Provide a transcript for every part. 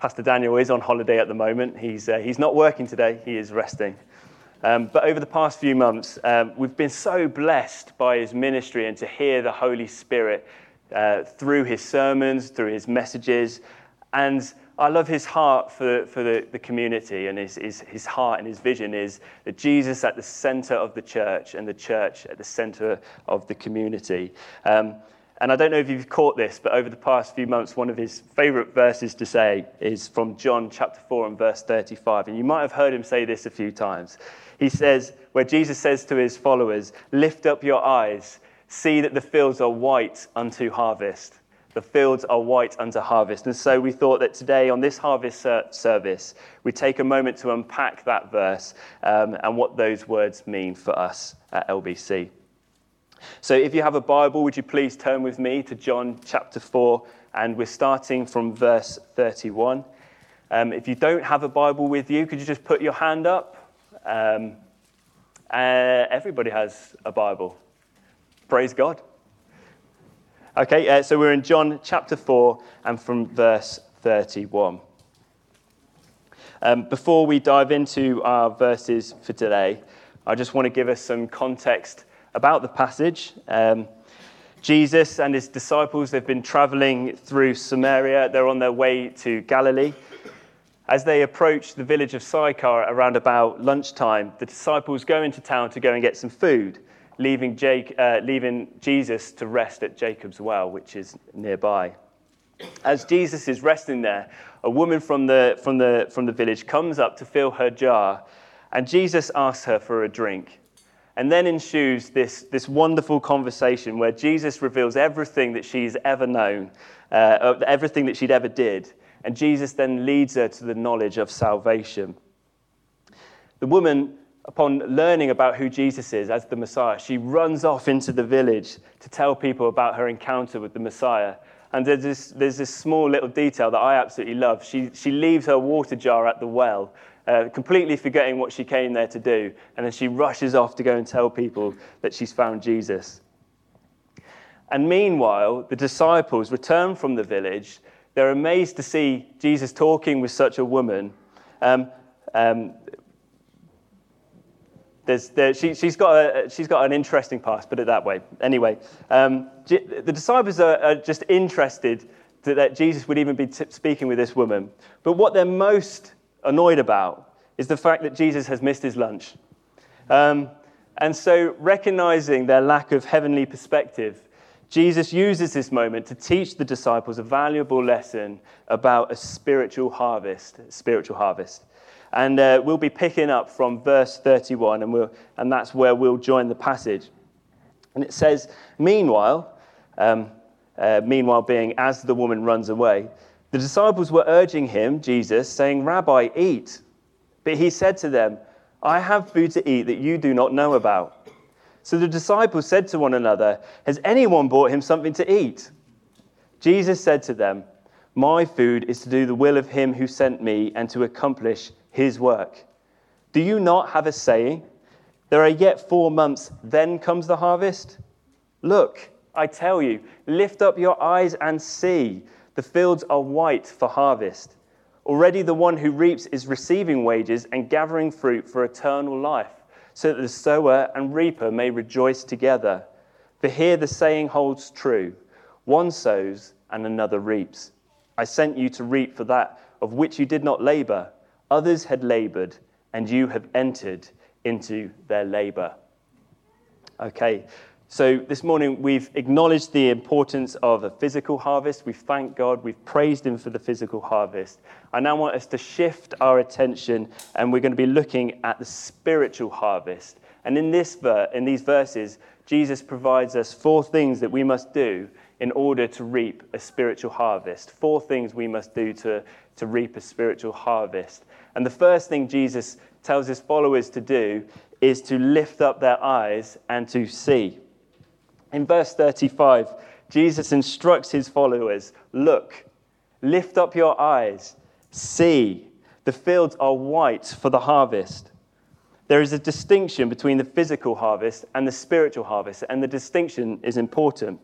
Pastor Daniel is on holiday at the moment. He's, uh, he's not working today, he is resting. Um, but over the past few months, um, we've been so blessed by his ministry and to hear the Holy Spirit uh, through his sermons, through his messages. And I love his heart for, for the, the community, and his, his, his heart and his vision is that Jesus at the center of the church and the church at the center of the community. Um, and I don't know if you've caught this, but over the past few months, one of his favorite verses to say is from John chapter 4 and verse 35. And you might have heard him say this a few times. He says, where Jesus says to his followers, Lift up your eyes, see that the fields are white unto harvest. The fields are white unto harvest. And so we thought that today on this harvest service, we take a moment to unpack that verse um, and what those words mean for us at LBC. So if you have a Bible, would you please turn with me to John chapter 4, and we're starting from verse 31. Um, if you don't have a Bible with you, could you just put your hand up? Um, uh, everybody has a Bible. Praise God. Okay, uh, so we're in John chapter 4 and from verse 31. Um, before we dive into our verses for today, I just want to give us some context about the passage. Um, Jesus and his disciples, they've been traveling through Samaria. They're on their way to Galilee. As they approach the village of Sychar around about lunchtime, the disciples go into town to go and get some food, leaving, Jake, uh, leaving Jesus to rest at Jacob's well, which is nearby. As Jesus is resting there, a woman from the, from, the, from the village comes up to fill her jar, and Jesus asks her for a drink. And then ensues this, this wonderful conversation where Jesus reveals everything that she's ever known, uh, everything that she'd ever did. And Jesus then leads her to the knowledge of salvation. The woman, upon learning about who Jesus is as the Messiah, she runs off into the village to tell people about her encounter with the Messiah. And there's this, there's this small little detail that I absolutely love. She, she leaves her water jar at the well uh, completely forgetting what she came there to do. And then she rushes off to go and tell people that she's found Jesus. And meanwhile, the disciples return from the village. They're amazed to see Jesus talking with such a woman. Um, um, there, she, has got got an interesting past, put it that way. Anyway, um, the disciples are, are just interested that Jesus would even be t- speaking with this woman. But what they're most annoyed about is the fact that Jesus has missed his lunch. Um, and so, recognizing their lack of heavenly perspective, Jesus uses this moment to teach the disciples a valuable lesson about a spiritual harvest. Spiritual harvest. And uh, we'll be picking up from verse 31, and, we'll, and that's where we'll join the passage. And it says, Meanwhile, um, uh, meanwhile being as the woman runs away, the disciples were urging him, Jesus, saying, Rabbi, eat. But he said to them, I have food to eat that you do not know about. So the disciples said to one another, Has anyone brought him something to eat? Jesus said to them, My food is to do the will of him who sent me and to accomplish his work. Do you not have a saying? There are yet four months, then comes the harvest? Look, I tell you, lift up your eyes and see the fields are white for harvest. Already the one who reaps is receiving wages and gathering fruit for eternal life, so that the sower and reaper may rejoice together. For here the saying holds true one sows and another reaps. I sent you to reap for that of which you did not labor. Others had labored, and you have entered into their labor. Okay, so this morning we've acknowledged the importance of a physical harvest. We've thanked God. We've praised Him for the physical harvest. I now want us to shift our attention and we're going to be looking at the spiritual harvest. And in, this ver- in these verses, Jesus provides us four things that we must do in order to reap a spiritual harvest. Four things we must do to, to reap a spiritual harvest. And the first thing Jesus tells his followers to do is to lift up their eyes and to see. In verse 35, Jesus instructs his followers Look, lift up your eyes, see, the fields are white for the harvest. There is a distinction between the physical harvest and the spiritual harvest, and the distinction is important.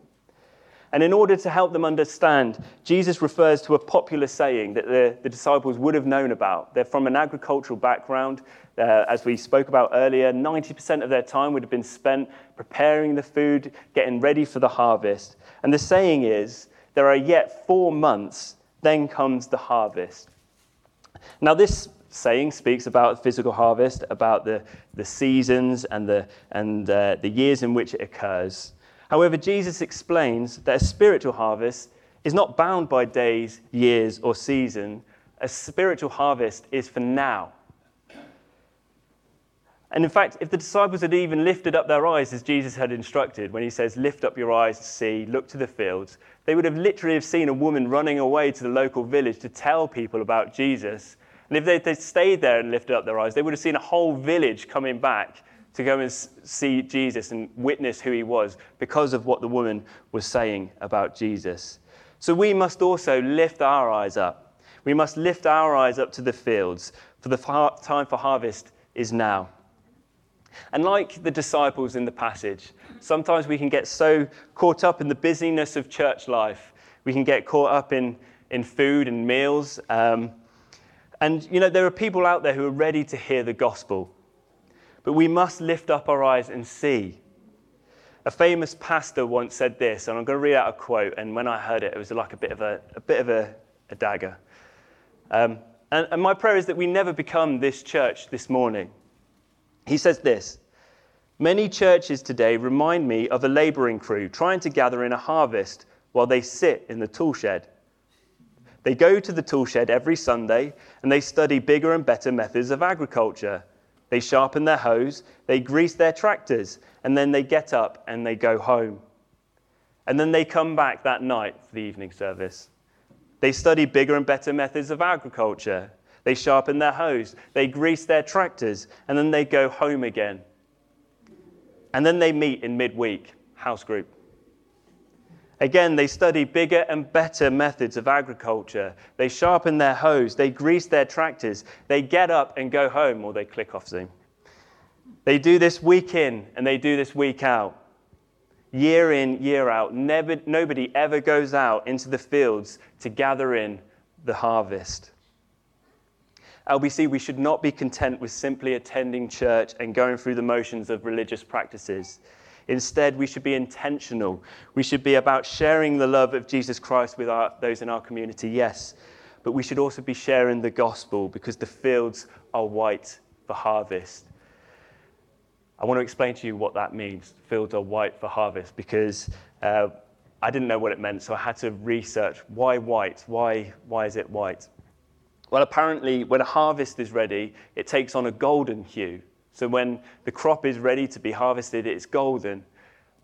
And in order to help them understand, Jesus refers to a popular saying that the, the disciples would have known about. They're from an agricultural background. Uh, as we spoke about earlier, 90% of their time would have been spent preparing the food, getting ready for the harvest. And the saying is, there are yet four months, then comes the harvest. Now, this saying speaks about physical harvest, about the, the seasons and, the, and uh, the years in which it occurs. However, Jesus explains that a spiritual harvest is not bound by days, years, or season. A spiritual harvest is for now. And in fact, if the disciples had even lifted up their eyes as Jesus had instructed, when he says, Lift up your eyes to see, look to the fields, they would have literally have seen a woman running away to the local village to tell people about Jesus. And if they, they stayed there and lifted up their eyes, they would have seen a whole village coming back to go and see Jesus and witness who he was because of what the woman was saying about Jesus. So we must also lift our eyes up. We must lift our eyes up to the fields, for the time for harvest is now. And like the disciples in the passage, sometimes we can get so caught up in the busyness of church life. We can get caught up in, in food and meals. Um, and, you know, there are people out there who are ready to hear the gospel. But we must lift up our eyes and see. A famous pastor once said this, and I'm going to read out a quote. And when I heard it, it was like a bit of a, a bit of a, a dagger. Um, and, and my prayer is that we never become this church this morning. He says this Many churches today remind me of a laboring crew trying to gather in a harvest while they sit in the tool shed. They go to the tool shed every Sunday and they study bigger and better methods of agriculture they sharpen their hoes, they grease their tractors, and then they get up and they go home. And then they come back that night for the evening service. They study bigger and better methods of agriculture. They sharpen their hoes, they grease their tractors, and then they go home again. And then they meet in midweek, house group. Again, they study bigger and better methods of agriculture. They sharpen their hoes, they grease their tractors, they get up and go home, or they click off Zoom. They do this week in and they do this week out. Year in, year out. Never, nobody ever goes out into the fields to gather in the harvest. LBC, we should not be content with simply attending church and going through the motions of religious practices. Instead, we should be intentional. We should be about sharing the love of Jesus Christ with our, those in our community, yes, but we should also be sharing the gospel because the fields are white for harvest. I want to explain to you what that means. Fields are white for harvest because uh, I didn't know what it meant, so I had to research why white? Why, why is it white? Well, apparently, when a harvest is ready, it takes on a golden hue. So when the crop is ready to be harvested, it's golden.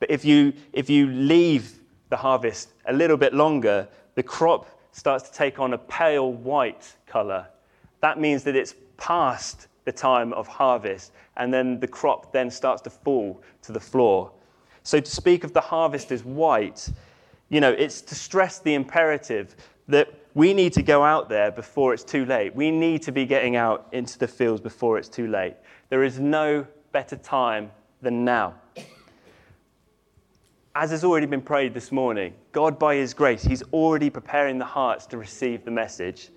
But if you, if you leave the harvest a little bit longer, the crop starts to take on a pale white color. That means that it's past the time of harvest, and then the crop then starts to fall to the floor. So to speak of the harvest as white, you know, it's to stress the imperative that we need to go out there before it's too late. We need to be getting out into the fields before it's too late. There is no better time than now. As has already been prayed this morning, God, by His grace, He's already preparing the hearts to receive the message.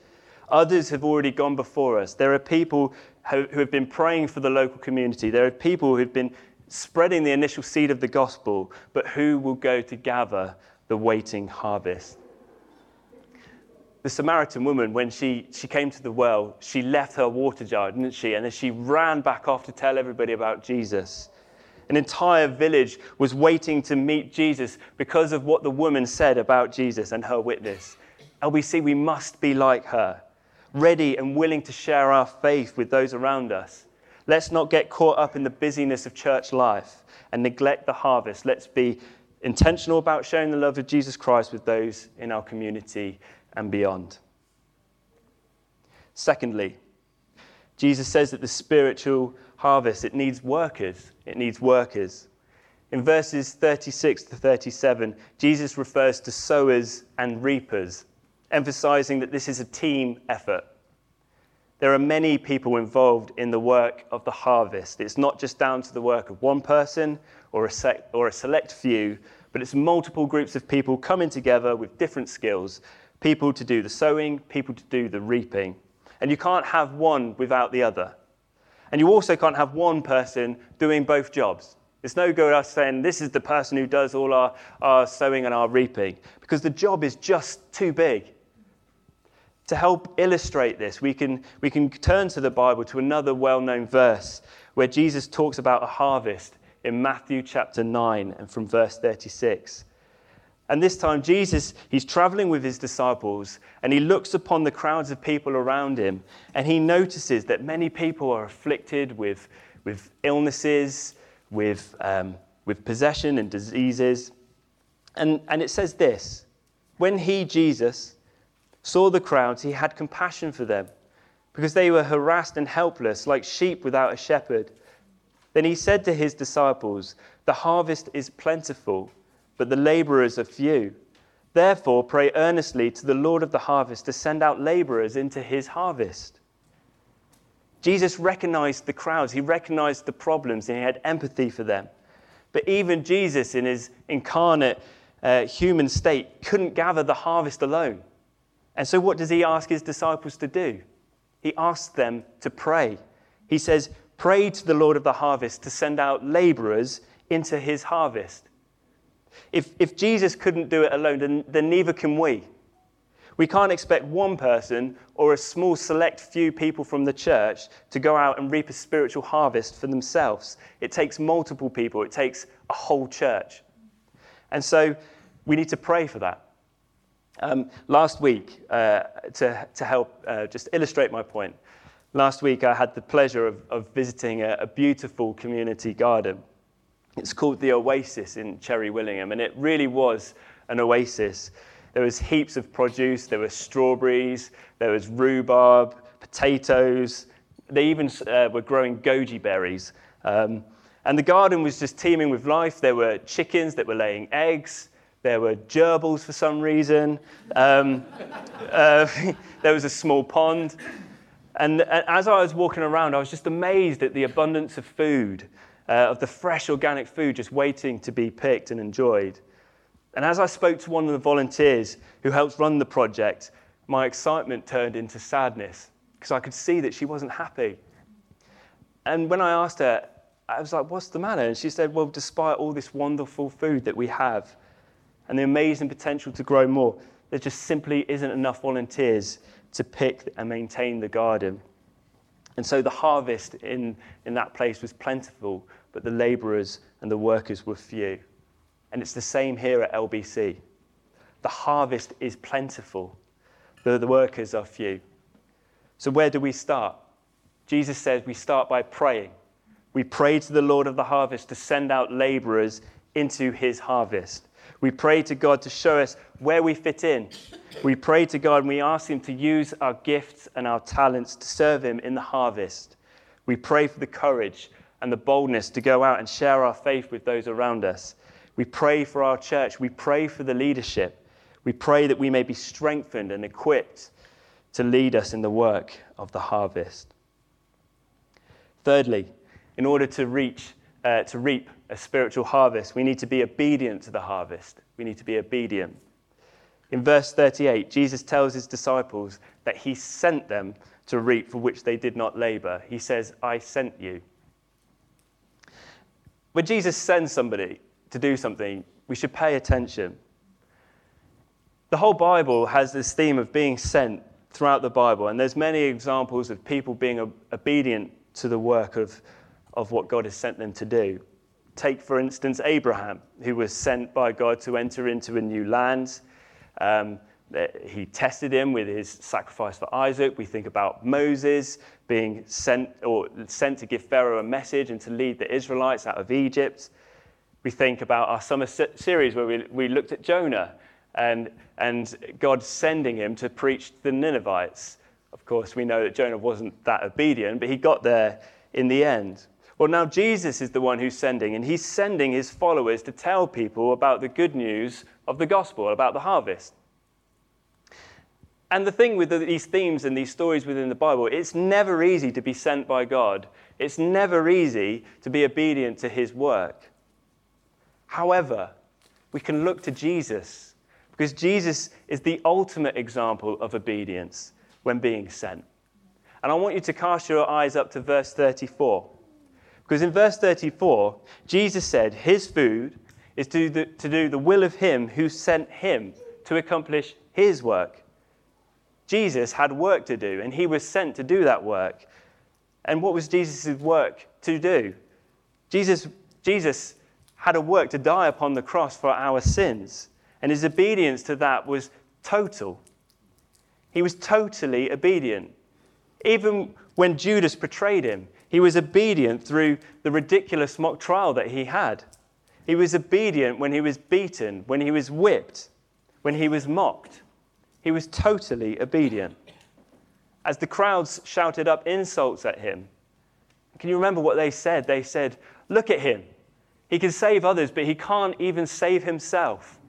Others have already gone before us. There are people who have been praying for the local community. There are people who've been spreading the initial seed of the gospel, but who will go to gather the waiting harvest? The Samaritan woman, when she, she came to the well, she left her water jar, didn't she? And then she ran back off to tell everybody about Jesus. An entire village was waiting to meet Jesus because of what the woman said about Jesus and her witness. LBC, we see we must be like her, ready and willing to share our faith with those around us. Let's not get caught up in the busyness of church life and neglect the harvest. Let's be intentional about sharing the love of Jesus Christ with those in our community and beyond. Secondly, Jesus says that the spiritual harvest, it needs workers. It needs workers. In verses 36 to 37, Jesus refers to sowers and reapers, emphasizing that this is a team effort. There are many people involved in the work of the harvest. It's not just down to the work of one person or a, sec- or a select few, but it's multiple groups of people coming together with different skills people to do the sowing, people to do the reaping. And you can't have one without the other. And you also can't have one person doing both jobs. It's no good us saying this is the person who does all our, our sowing and our reaping, because the job is just too big. To help illustrate this, we can, we can turn to the Bible to another well known verse where Jesus talks about a harvest in Matthew chapter 9 and from verse 36. And this time, Jesus, he's traveling with his disciples and he looks upon the crowds of people around him and he notices that many people are afflicted with, with illnesses, with, um, with possession and diseases. And, and it says this When he, Jesus, saw the crowds, he had compassion for them because they were harassed and helpless, like sheep without a shepherd. Then he said to his disciples, The harvest is plentiful, but the laborers are few. Therefore, pray earnestly to the Lord of the harvest to send out laborers into his harvest. Jesus recognized the crowds, he recognized the problems, and he had empathy for them. But even Jesus, in his incarnate uh, human state, couldn't gather the harvest alone. And so, what does he ask his disciples to do? He asks them to pray. He says, Pray to the Lord of the harvest to send out laborers into his harvest. If, if Jesus couldn't do it alone, then, then neither can we. We can't expect one person or a small select few people from the church to go out and reap a spiritual harvest for themselves. It takes multiple people, it takes a whole church. And so we need to pray for that. Um, last week, uh, to, to help uh, just illustrate my point, Last week, I had the pleasure of, of visiting a, a, beautiful community garden. It's called the Oasis in Cherry Willingham, and it really was an oasis. There was heaps of produce. There were strawberries. There was rhubarb, potatoes. They even uh, were growing goji berries. Um, and the garden was just teeming with life. There were chickens that were laying eggs. There were gerbils for some reason. Um, uh, there was a small pond. And as I was walking around, I was just amazed at the abundance of food, uh, of the fresh organic food just waiting to be picked and enjoyed. And as I spoke to one of the volunteers who helps run the project, my excitement turned into sadness because I could see that she wasn't happy. And when I asked her, I was like, What's the matter? And she said, Well, despite all this wonderful food that we have and the amazing potential to grow more, there just simply isn't enough volunteers to pick and maintain the garden. And so the harvest in, in that place was plentiful, but the laborers and the workers were few. And it's the same here at LBC. The harvest is plentiful, but the workers are few. So, where do we start? Jesus says we start by praying. We pray to the Lord of the harvest to send out laborers into his harvest. We pray to God to show us where we fit in. We pray to God and we ask Him to use our gifts and our talents to serve Him in the harvest. We pray for the courage and the boldness to go out and share our faith with those around us. We pray for our church. We pray for the leadership. We pray that we may be strengthened and equipped to lead us in the work of the harvest. Thirdly, in order to reach, uh, to reap a spiritual harvest, we need to be obedient to the harvest. We need to be obedient. In verse 38, Jesus tells his disciples that he sent them to reap for which they did not labor. He says, I sent you. When Jesus sends somebody to do something, we should pay attention. The whole Bible has this theme of being sent throughout the Bible, and there's many examples of people being obedient to the work of, of what God has sent them to do. Take, for instance, Abraham, who was sent by God to enter into a new land. Um, he tested him with his sacrifice for Isaac. We think about Moses being sent or sent to give Pharaoh a message and to lead the Israelites out of Egypt. We think about our summer series where we, we looked at Jonah and, and God sending him to preach to the Ninevites. Of course, we know that Jonah wasn't that obedient, but he got there in the end. Well, now Jesus is the one who's sending, and he's sending his followers to tell people about the good news of the gospel, about the harvest. And the thing with these themes and these stories within the Bible, it's never easy to be sent by God. It's never easy to be obedient to his work. However, We can look to Jesus because Jesus is the ultimate example of obedience when being sent. And I want you to cast your eyes up to verse 34. Because in verse 34, Jesus said his food is to, the, to do the will of him who sent him to accomplish his work. Jesus had work to do, and he was sent to do that work. And what was Jesus' work to do? Jesus, Jesus had a work to die upon the cross for our sins, and his obedience to that was total. He was totally obedient. Even when Judas betrayed him, he was obedient through the ridiculous mock trial that he had. He was obedient when he was beaten, when he was whipped, when he was mocked. He was totally obedient. As the crowds shouted up insults at him, can you remember what they said? They said, Look at him. He can save others, but he can't even save himself.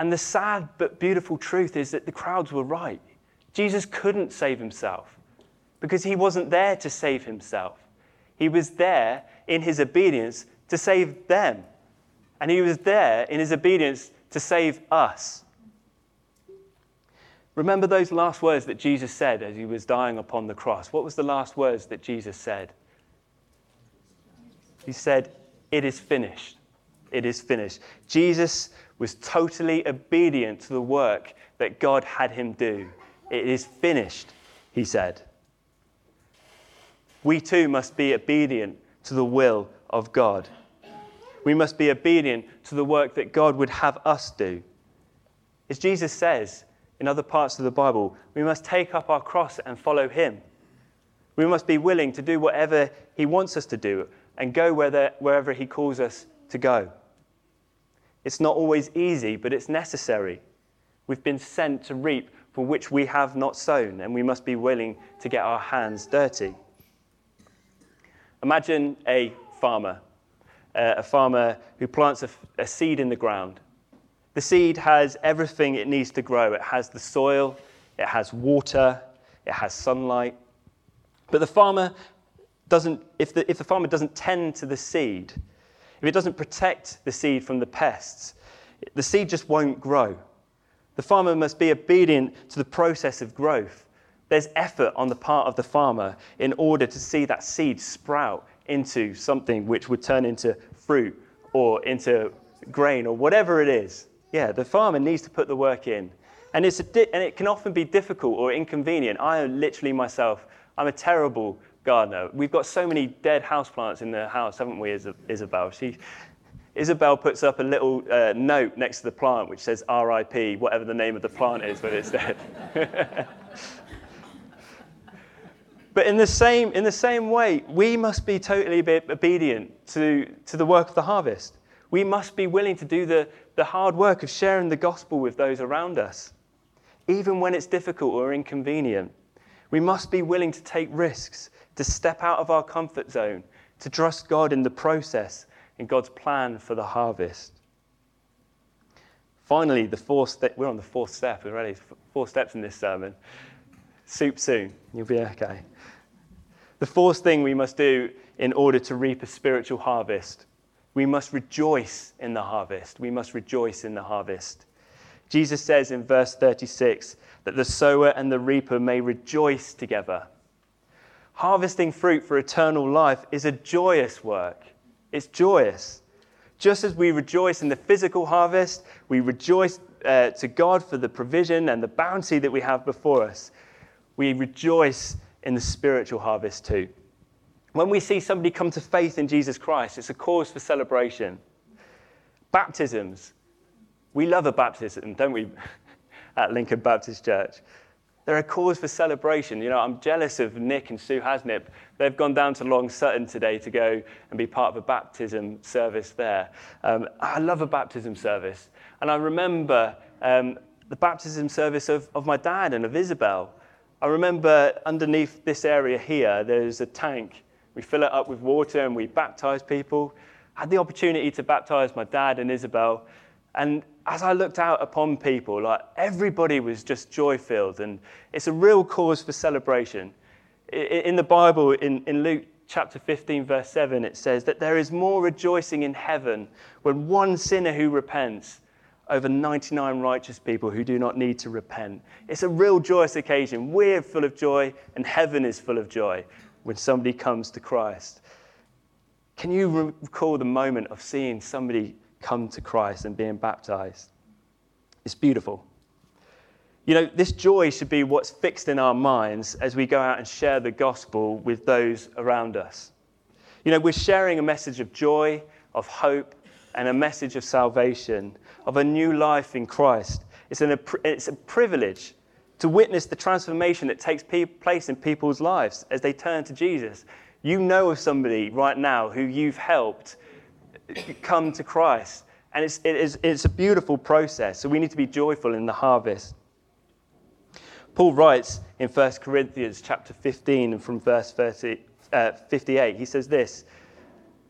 And the sad but beautiful truth is that the crowds were right. Jesus couldn't save himself because he wasn't there to save himself. He was there in his obedience to save them. And he was there in his obedience to save us. Remember those last words that Jesus said as he was dying upon the cross? What was the last words that Jesus said? He said, It is finished. It is finished. Jesus was totally obedient to the work that God had him do. It is finished, he said. We too must be obedient to the will of God. We must be obedient to the work that God would have us do. As Jesus says in other parts of the Bible, we must take up our cross and follow Him. We must be willing to do whatever He wants us to do and go wherever He calls us to go. It's not always easy, but it's necessary. We've been sent to reap for which we have not sown, and we must be willing to get our hands dirty. Imagine a farmer uh, a farmer who plants a, a seed in the ground. The seed has everything it needs to grow. It has the soil, it has water, it has sunlight. But the farmer doesn't, if the, if the farmer doesn't tend to the seed, if it doesn't protect the seed from the pests, the seed just won't grow. The farmer must be obedient to the process of growth. There's effort on the part of the farmer in order to see that seed sprout into something which would turn into fruit or into grain or whatever it is. Yeah, the farmer needs to put the work in. And, it's di- and it can often be difficult or inconvenient. I am literally myself, I'm a terrible gardener. We've got so many dead houseplants in the house, haven't we, Isabel? She, Isabel puts up a little uh, note next to the plant which says RIP, whatever the name of the plant is when it's dead. But in the same, in the same way, we must be totally obedient to, to the work of the harvest. We must be willing to do the, the hard work of sharing the gospel with those around us, even when it's difficult or inconvenient. We must be willing to take risks, to step out of our comfort zone, to trust God in the process and God's plan for the harvest. Finally, the fourth we're on the fourth step We're already, four steps in this sermon. Soup soon, you'll be okay. The fourth thing we must do in order to reap a spiritual harvest we must rejoice in the harvest. We must rejoice in the harvest. Jesus says in verse 36 that the sower and the reaper may rejoice together. Harvesting fruit for eternal life is a joyous work. It's joyous. Just as we rejoice in the physical harvest, we rejoice uh, to God for the provision and the bounty that we have before us. We rejoice in the spiritual harvest too. When we see somebody come to faith in Jesus Christ, it's a cause for celebration. Baptisms. We love a baptism, don't we, at Lincoln Baptist Church? They're a cause for celebration. You know, I'm jealous of Nick and Sue Hasnip. They've gone down to Long Sutton today to go and be part of a baptism service there. Um, I love a baptism service. And I remember um, the baptism service of, of my dad and of Isabel. I remember underneath this area here, there's a tank. We fill it up with water and we baptize people. I had the opportunity to baptize my dad and Isabel. And as I looked out upon people, like everybody was just joy filled. And it's a real cause for celebration. In the Bible, in, in Luke chapter 15, verse 7, it says that there is more rejoicing in heaven when one sinner who repents over 99 righteous people who do not need to repent. It's a real joyous occasion. We're full of joy, and heaven is full of joy when somebody comes to Christ. Can you recall the moment of seeing somebody come to Christ and being baptized? It's beautiful. You know, this joy should be what's fixed in our minds as we go out and share the gospel with those around us. You know, we're sharing a message of joy, of hope, and a message of salvation, of a new life in Christ. It's, an, it's a privilege to witness the transformation that takes place in people's lives as they turn to Jesus. You know of somebody right now who you've helped come to Christ. And it's, it is, it's a beautiful process. So we need to be joyful in the harvest. Paul writes in 1 Corinthians chapter 15 and from verse 30, uh, 58, he says this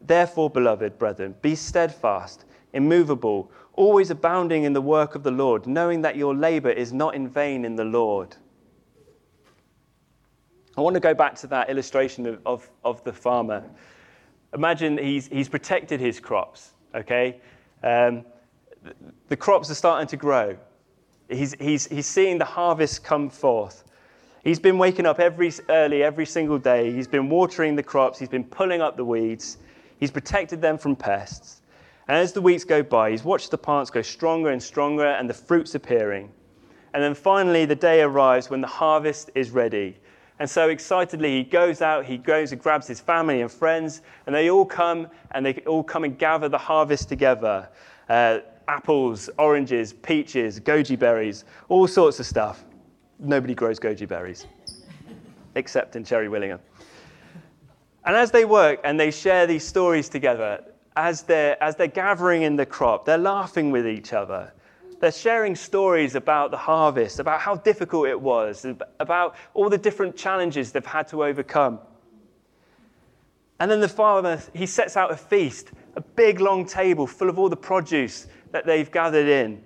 Therefore, beloved brethren, be steadfast, immovable, always abounding in the work of the Lord, knowing that your labor is not in vain in the Lord. I want to go back to that illustration of, of, of the farmer. Imagine he's, he's protected his crops, okay? Um, the crops are starting to grow. He's, he's, he's seeing the harvest come forth. He's been waking up every early, every single day. He's been watering the crops. He's been pulling up the weeds. He's protected them from pests. And as the weeks go by, he's watched the plants go stronger and stronger and the fruits appearing. And then finally, the day arrives when the harvest is ready. And so excitedly, he goes out, he goes and grabs his family and friends, and they all come and they all come and gather the harvest together. Uh, apples, oranges, peaches, goji berries, all sorts of stuff. Nobody grows goji berries, except in Cherry Willingham. And as they work and they share these stories together, as they're, as they're gathering in the crop, they're laughing with each other. They're sharing stories about the harvest, about how difficult it was, about all the different challenges they've had to overcome. And then the farmer, he sets out a feast, a big long table full of all the produce that they've gathered in.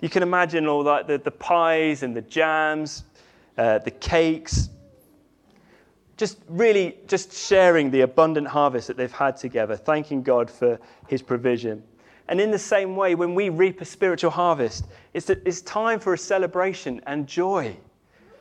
You can imagine all that the, the pies and the jams, uh, the cakes, just really just sharing the abundant harvest that they've had together, thanking God for his provision. And in the same way, when we reap a spiritual harvest, it's, it's time for a celebration and joy.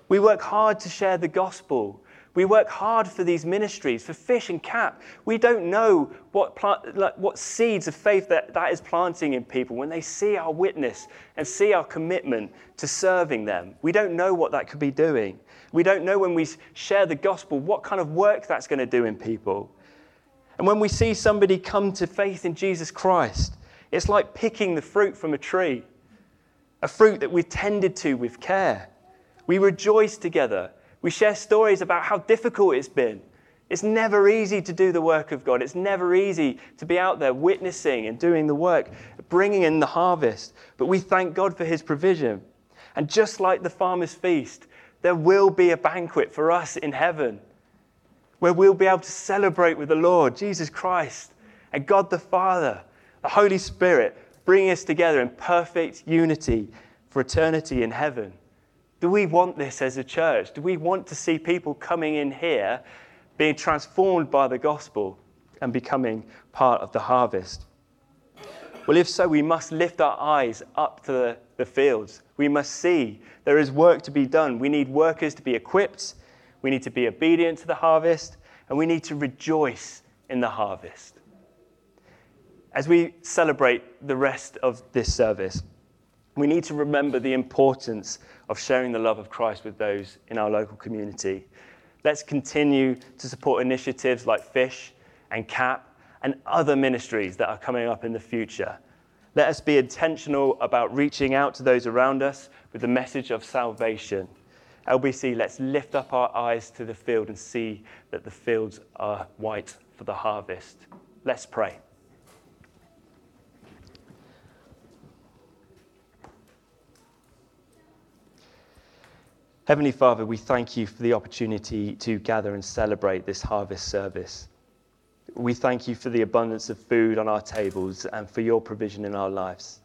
We work hard to share the gospel. We work hard for these ministries, for Fish and CAP. We don't know what, plant, like, what seeds of faith that, that is planting in people when they see our witness and see our commitment to serving them. We don't know what that could be doing. We don't know when we share the gospel what kind of work that's going to do in people. And when we see somebody come to faith in Jesus Christ, it's like picking the fruit from a tree, a fruit that we've tended to with care. We rejoice together. We share stories about how difficult it's been. It's never easy to do the work of God. It's never easy to be out there witnessing and doing the work, bringing in the harvest. But we thank God for his provision. And just like the farmer's feast, there will be a banquet for us in heaven where we'll be able to celebrate with the Lord, Jesus Christ, and God the Father, the Holy Spirit, bringing us together in perfect unity for eternity in heaven. Do we want this as a church? Do we want to see people coming in here being transformed by the gospel and becoming part of the harvest? Well, if so, we must lift our eyes up to the, the fields. We must see there is work to be done. We need workers to be equipped. We need to be obedient to the harvest. And we need to rejoice in the harvest. As we celebrate the rest of this service, we need to remember the importance of sharing the love of Christ with those in our local community. Let's continue to support initiatives like Fish and CAP and other ministries that are coming up in the future. Let us be intentional about reaching out to those around us with the message of salvation. LBC, let's lift up our eyes to the field and see that the fields are white for the harvest. Let's pray. Heavenly Father, we thank you for the opportunity to gather and celebrate this harvest service. We thank you for the abundance of food on our tables and for your provision in our lives.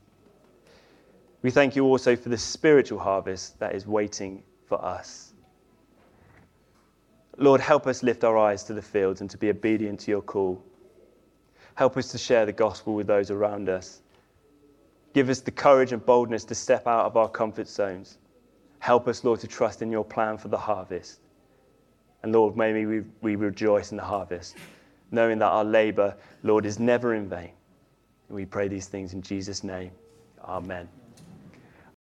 We thank you also for the spiritual harvest that is waiting for us. Lord, help us lift our eyes to the fields and to be obedient to your call. Help us to share the gospel with those around us. Give us the courage and boldness to step out of our comfort zones. Help us, Lord, to trust in your plan for the harvest. And Lord, may we, we rejoice in the harvest, knowing that our labor, Lord, is never in vain. We pray these things in Jesus' name. Amen.